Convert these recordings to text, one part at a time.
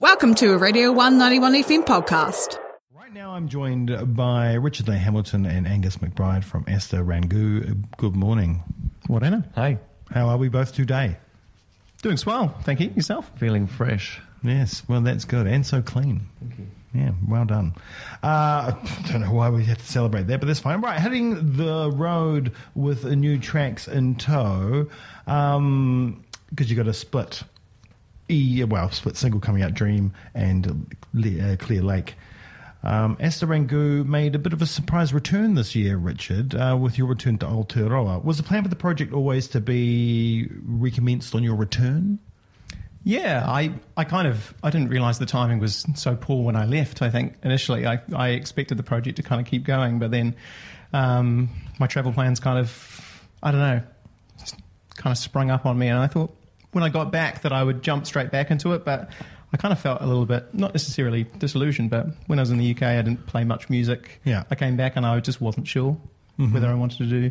Welcome to a Radio 191 FM podcast. Right now, I'm joined by Richard Lee Hamilton and Angus McBride from Esther Rangoon. Good morning. Morena. Hey, How are we both today? Doing swell. Thank you. Yourself? feeling fresh. Yes, well, that's good and so clean. Thank you. Yeah, well done. Uh, I don't know why we have to celebrate that, but that's fine. Right, hitting the road with a new tracks in tow because you got a split. E, well, split single coming out, Dream and uh, Clear Lake. Um, Esther Rangoon made a bit of a surprise return this year, Richard, uh, with your return to Aotearoa. Was the plan for the project always to be recommenced on your return? Yeah, I, I kind of I didn't realise the timing was so poor when I left. I think initially I, I expected the project to kind of keep going, but then um, my travel plans kind of I don't know kind of sprung up on me, and I thought when I got back that I would jump straight back into it, but I kind of felt a little bit not necessarily disillusioned, but when I was in the UK, I didn't play much music. Yeah. I came back and I just wasn't sure whether I wanted to do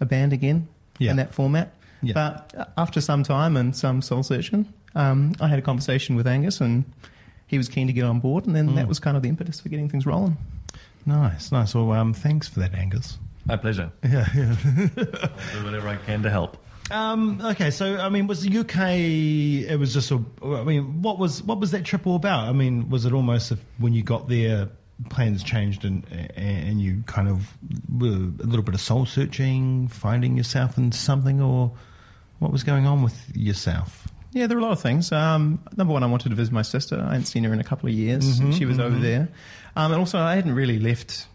a band again Yeah. in that format. Yeah. But after some time and some soul searching, um, I had a conversation with Angus and he was keen to get on board, and then Mm. that was kind of the impetus for getting things rolling. Nice, nice. Well, um, thanks for that, Angus. My pleasure. Yeah, yeah. I'll do whatever I can to help. Um, okay, so I mean, was the UK? It was just a. I mean, what was what was that trip all about? I mean, was it almost if, when you got there, plans changed and and you kind of were a little bit of soul searching, finding yourself in something, or what was going on with yourself? Yeah, there were a lot of things. Um, number one, I wanted to visit my sister. I hadn't seen her in a couple of years. Mm-hmm, she was over there. Um, and also, I hadn't really left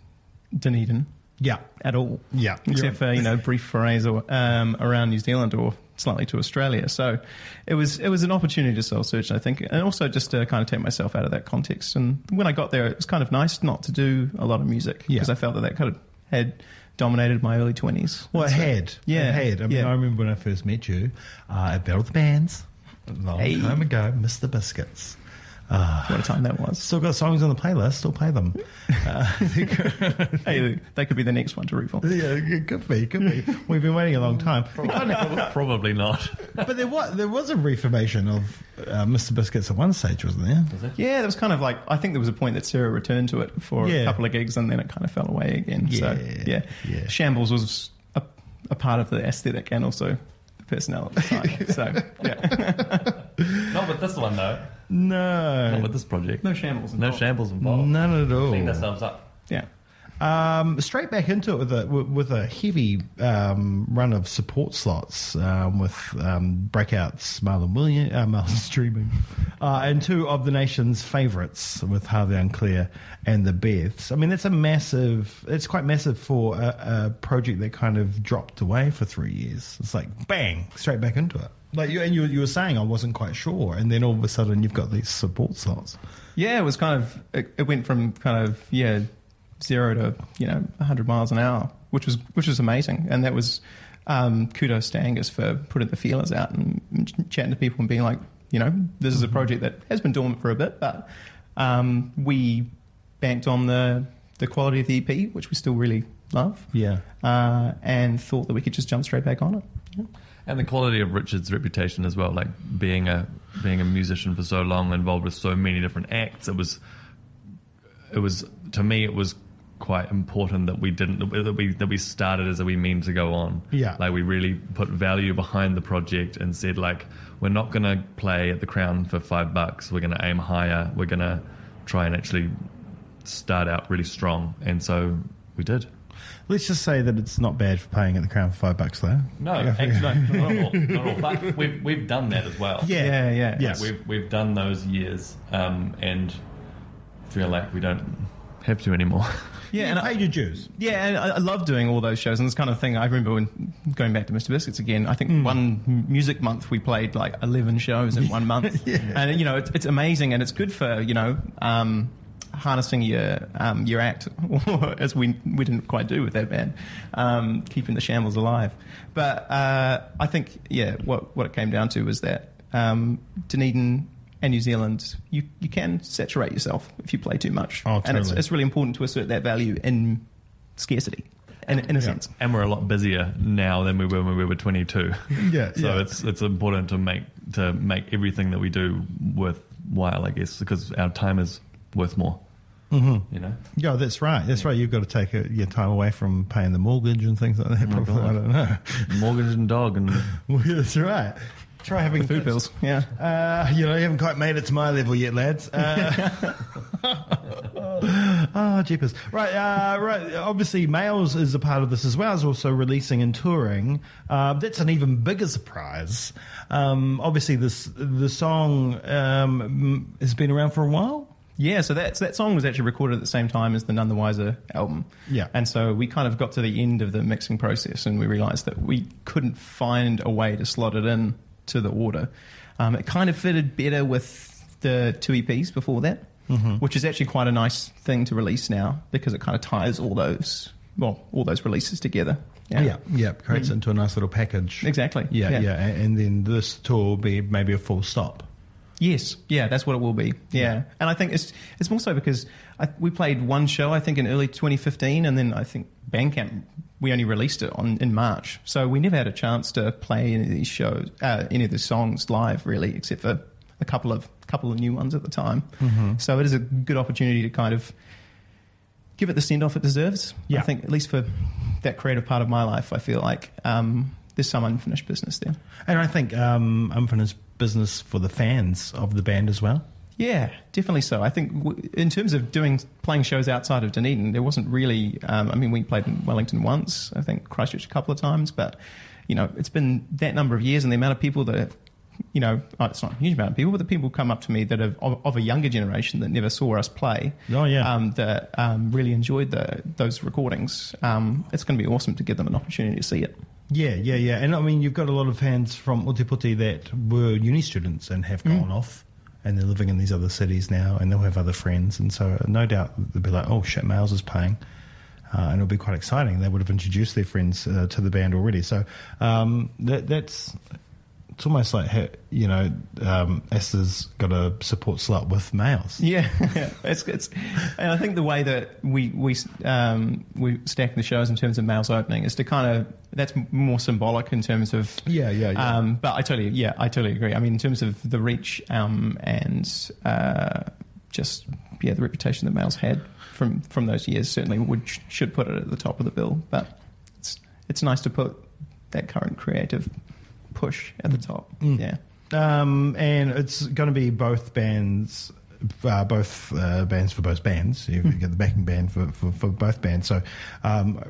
Dunedin Yeah, at all. Yeah. Except for, you know, brief forays or, um, around New Zealand or slightly to Australia. So it was it was an opportunity to soul search, I think, and also just to kind of take myself out of that context. And when I got there, it was kind of nice not to do a lot of music Yeah. because I felt that that kind of had dominated my early 20s. Well, it So- had. Yeah, It had. I mean, yeah. I remember when I first met you uh, at Battle of the Bands a long Hey. time ago, Mr. Biscuits. What a time that was. Still got songs on the playlist, still play them. Uh, Hey, that could be the next one to root for. yeah, it could be, could be. We've been waiting a long time. Probably not. But there was, there was a reformation of uh, Mr. Biscuits at one stage, wasn't there? Yeah, there was kind of like I think there was a point that Sarah returned to it for Yeah. a couple of gigs, and then it kind of fell away again. so Yeah, yeah, yeah. Shambles was a, a part of the aesthetic and also the personnel at the time. so yeah, not with this one though. No. Not with this project. no shambles. No shambles involved. None at Cleaned all. ourselves up. Yeah, Um, straight back into it with a with a heavy um, run of support slots um, with um, breakouts Marlon Williams, uh, Marlon's Dreaming, uh, and two of the nation's favourites with Harvey Unclear and the Beths. I mean, that's a massive. It's quite massive for a, a project that kind of dropped away for three years. It's like bang, straight back into it. Like you and you, you were saying, I wasn't quite sure, and then all of a sudden you've got these support slots. yeah. It was kind of it, it went from kind of yeah zero to you know 100 miles an hour, which was which was amazing, and that was um, kudos to Angus for putting the feelers out and chatting to people and being like, you know, this is a project that has been dormant for a bit, but um, we banked on the the quality of the EP, which we still really love, Yeah. uh, and thought that we could just jump straight back on it. And the quality of Richard's reputation as well, like being a being a musician for so long, involved with so many different acts. It was, it was to me, it was quite important that we didn't that we that we started as a we mean to go on. Yeah. like we really put value behind the project and said like we're not going to play at the Crown for five bucks. We're going to aim higher. We're going to try and actually start out really strong, and so we did. Let's just say that it's not bad for paying at the Crown for five bucks, though. No, actually, no, not at all. Not at all. But we've we've done that as well. Yeah. yeah, yeah. Yes. we've we've done those years, um, and feel like we don't have to anymore. Yeah, you and I, paid your dues. Yeah, and I, I love doing all those shows, and this kind of thing. I remember when going back to Mr. Biscuits again. I think one music month we played like eleven shows in one month, and you know it's, it's amazing, and it's good for you know um, harnessing your um, your act, as we we didn't quite do with that band, um, keeping the shambles alive. But uh, I think yeah, what what it came down to was that um, Dunedin and New Zealand, you, you can saturate yourself if you play too much, Oh, and it's, it's really important to assert that value in scarcity, in, in a sense. and we're a lot busier now than we were when we were 22. Yeah, so yeah. it's it's important to make to make everything that we do worthwhile, I guess, because our time is worth more. Mm-hmm. You know, Yeah, that's right. That's right. You've got to take a, your time away from paying the mortgage and things like that. Probably, I don't know. mortgage and dog, and Well, that's right. Try having Food bills. Yeah. Uh, you know, you haven't quite made it to my level yet, lads. Uh, oh, jeepers. Right, uh, right. Obviously, Males is a part of this as well as also releasing and touring. Uh, that's an even bigger surprise. Um, obviously, this the song um, has been around for a while. Yeah, so that that song was actually recorded at the same time as the None the Wiser album. Yeah. and so we kind of got to the end of the mixing process, and we realised that we couldn't find a way to slot it in to the order. Um, it kind of fitted better with the two EPs before that, which is actually quite a nice thing to release now because it kind of ties all those well all those releases together. yeah, yeah. Creates it into a nice little package. Exactly. Yeah, yeah, Yeah. and then this tour will be maybe a full stop. Yes, yeah, that's what it will be. Yeah, and I think it's it's more so because I, we played one show I think in early 2015, and then I think Bandcamp we only released it on in March, so we never had a chance to play any of these shows, uh, any of the songs live really, except for a couple of couple of new ones at the time. So it is a good opportunity to kind of give it the send off it deserves. Yeah. I think at least for that creative part of my life, I feel like um, there's some unfinished business there. And I think um, unfinished business for the fans of the band as well. Yeah, definitely so. I think w- in terms of doing playing shows outside of Dunedin, there wasn't really. Um, I mean, we played in Wellington once, I think Christchurch a couple of times, but you know, it's been that number of years, and the amount of people that have, you know, oh, it's not a huge amount of people, but the people come up to me that have of, of a younger generation that never saw us play. Oh, yeah. um, that um, really enjoyed the those recordings. Um, it's going to be awesome to give them an opportunity to see it. Yeah, yeah, yeah. And I mean, you've got a lot of fans from Ōtepoti that were uni students and have gone off and they're living in these other cities now and they'll have other friends. And so, no doubt, they'll be like, oh shit, Males is playing. Uh, and it'll be quite exciting. They would have introduced their friends uh, to the band already. So, um, that, that's. It's almost like, ha- you know, um, Esther's got a support slot with males. Yeah, it's, it's, and I think the way that we we um, we stack the shows in terms of males opening is to kind of that's more symbolic in terms of Yeah, yeah, yeah. Um, but I totally yeah I totally agree. I mean, in terms of the reach um, and uh, just yeah the reputation that males had from from those years certainly would should put it at the top of the bill. But it's it's nice to put that current creative push at the top. Yeah. Um, and it's going to be both bands, uh, both uh, bands for both bands. You get the backing band for, for, for both bands. So, um,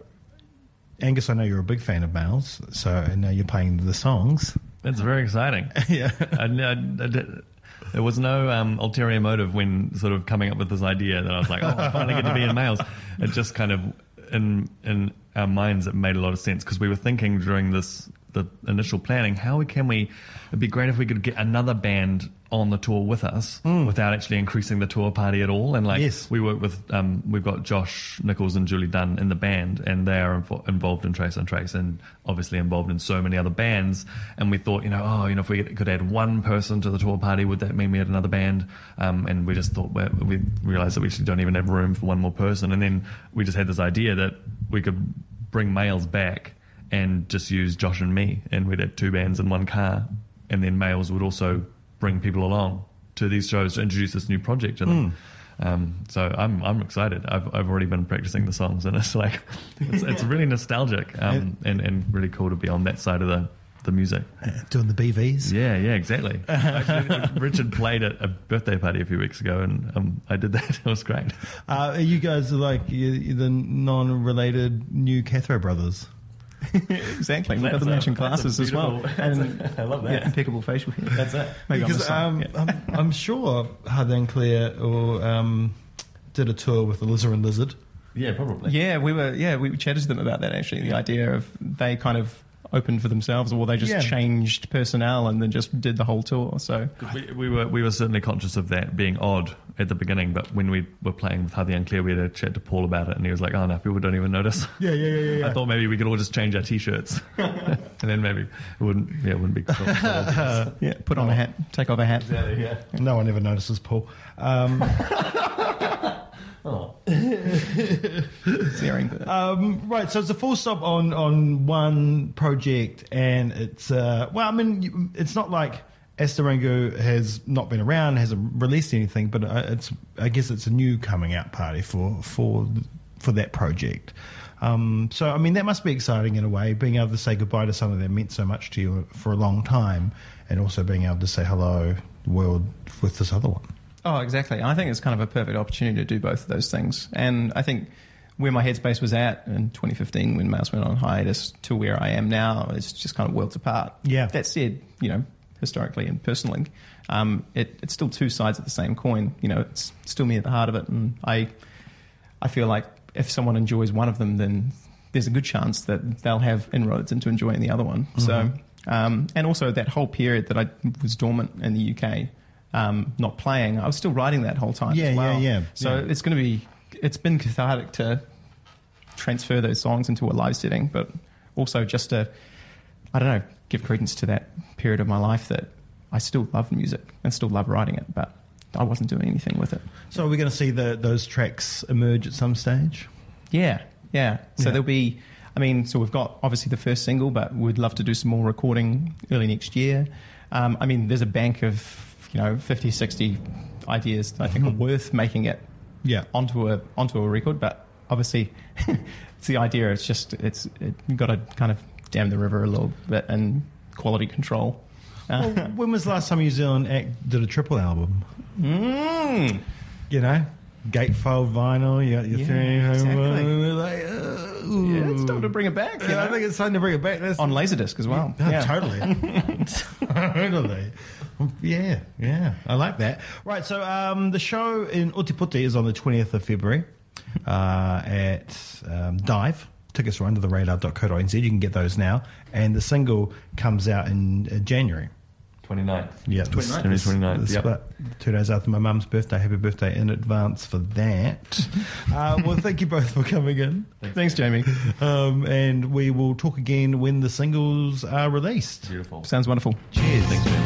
Angus, I know you're a big fan of Males, so I know you're playing the songs. it's very exciting. yeah. I, I, I did- there was no um, ulterior motive when sort of coming up with this idea that I was like, oh, I finally get to be in males. It just kind of in in our minds it made a lot of sense because we were thinking during this the initial planning, how can we? It'd be great if we could get another band on the tour with us without actually increasing the tour party at all. And like Yes. we work with, um, we've got Josh Nichols and Julie Dunn in the band, and they are invo- involved in Trace on Trace, and obviously involved in so many other bands. And we thought, you know, oh, you know, if we could add one person to the tour party, would that mean we had another band? Um, and we just thought we realized that we actually don't even have room for one more person. And then we just had this idea that we could bring males back and just use Josh and me, and we'd have two bands in one car, and then males would also bring people along to these shows to introduce this new project to them. Um, so I'm I'm excited. I've I've already been practicing the songs, and it's like it's, it's really nostalgic um, and and really cool to be on that side of the the music. Doing the BVs. Yeah, yeah, exactly. Actually, Richard played at a birthday party a few weeks ago, and um, I did that. It was great. Uh, you guys are like you- the non-related new Cathro brothers. exactly. We've got That's the a- matching that's a classes as well. And, I love that. Yeah, impeccable facial hair. That's it. Maybe I'm because um, yeah. I'm, I'm sure Hardan Claire or um, did a tour with the Lizard and Lizard. Yeah, probably. Yeah, we were. Yeah, we chatted to them about that actually. The idea of they kind of opened for themselves, or they just Yeah. changed personnel and then just did the whole tour. So We, we were we were certainly conscious of that being odd at the beginning, but when we were playing with Harvey and Claire, we had a chat to Paul about it, and he was like, "Oh no, people don't even notice." Yeah, yeah, yeah, yeah. I thought maybe we could all just change our t-shirts, and then maybe it wouldn't. Yeah, it wouldn't be. Cool. yeah, put on a hat, take off a hat. yeah. No one ever notices Paul. Um, But- um, right, so it's a full stop on on one project, and it's uh, well, I mean, it's not like Asta Rangu has not been around, hasn't released anything, but uh, it's I guess it's a new coming out party for for for that project. Um, so I mean that must be exciting in a way, being able to say goodbye to something that meant so much to you for a long time, and also being able to say hello world with this other one. Oh, exactly. I think it's kind of a perfect opportunity to do both of those things. And I think where my headspace was at in 2015 when Males went on hiatus to where I am now is just kind of worlds apart. Yeah. That said, you know, historically and personally, um, it, it's still two sides of the same coin. You know, it's still me at the heart of it, and I, I feel like if someone enjoys one of them, then there's a good chance that they'll have inroads into enjoying the other one. Mm-hmm. So, um, and also that whole period that I was dormant in the UK, um, not playing, I was still writing that whole time. Yeah, well. yeah, yeah. So Yeah. it's going to be, it's been cathartic to transfer those songs into a live setting, but also just to, I don't know, give credence to that period of my life that I still love music and still love writing it, but I wasn't doing anything with it. So are we going to see the, those tracks emerge at some stage? Yeah, yeah. So Yeah. there'll be, I mean, so we've got obviously the first single, but we'd love to do some more recording early next year. Um, I mean, there's a bank of, you know, 50, 60 ideas that I think are worth making it Yeah. onto a onto a record, but obviously it's the idea. It's just it's it, you've got to kind of dam the river a little bit and quality control. Well, when was the last time New Zealand act did a triple album? Mm. You know, gatefold vinyl. You got your Yeah, thing. exactly. Like, uh, Yeah, it's time to bring it back. Yeah, I think it's time to bring it back. That's, on Laserdisc as well. Oh, yeah. Totally. totally. Yeah, yeah. I like that. Right, so um, the show in Ōtepoti is on the 20th of February uh, at um, Dive. Tickets are under the radar.co.nz. You can get those now. And the single comes out in uh, January. 29th. Yeah, 29th. this- 29th, this- yep. but two days after my mum's birthday. Happy birthday in advance for that. uh, well, thank you both for coming in. Thanks, Jamie. Um, and we will talk again when the singles are released. Beautiful. Sounds wonderful. Cheers. Thanks, Thank